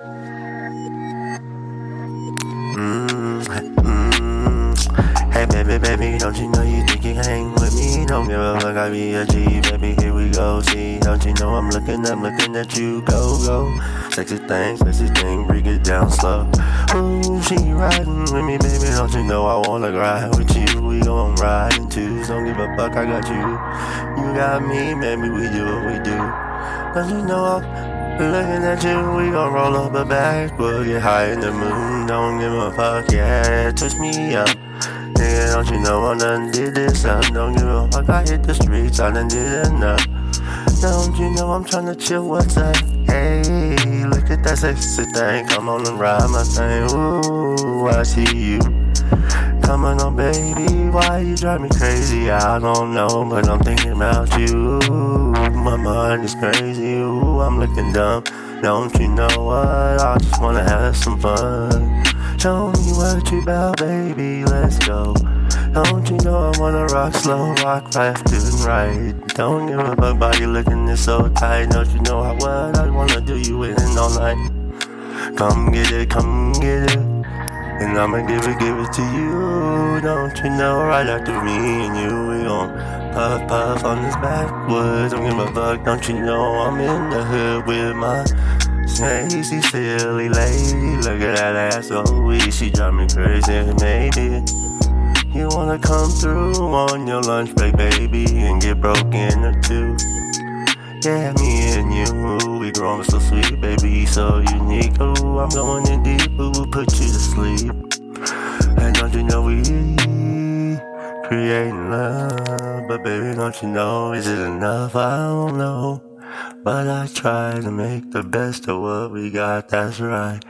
Mm, mm. Hey baby, baby, don't you know you think you hang with me? Don't give a fuck, I be a G, baby, here we go. See, don't you know I'm looking, I'm looking at you, go, go. Sexy thing, sexy thing, break it down slow. Ooh, she riding with me, baby, don't you know I wanna ride with you? We gon' ride in twos, don't give a fuck, I got you. You got me, baby, we do what we do. Don't you know I'm Looking at you, we gon' roll up a back. We'll get high in the moon, don't give a fuck, yeah, twist me up. Nigga, don't you know I done did this up? Don't give a fuck, I hit the streets, I done did enough. Don't you know I'm tryna chill, what's up? Hey, look at that sexy thing, come on and ride my thing. Ooh, I see you. Coming on, oh, baby, why you drive me crazy? I don't know, but I'm thinking about you. My mind is crazy. Ooh, I'm looking dumb. Don't you know what? I just wanna have some fun. Show me what you about, baby. Let's go. Don't you know I wanna rock slow, rock left and right? Don't give a fuck about you looking this so tight. Don't you know how what I wanna do you in all night? Come get it, come get it. And I'ma give it, give it to you. Don't you know right after me and you, we gon' puff, puff on this backwoods. Don't give a fuck, don't you know I'm in the hood with my Stacy, silly lady. Look at that ass, oh, we, she drive me crazy, maybe. You wanna come through on your lunch break, baby, and get broken into two. Yeah, me and you, we growing so sweet, baby, so unique. Ooh, I'm going in creating love? But baby, don't you know, is it enough? I don't know. But I try to make the best of what we got, that's right.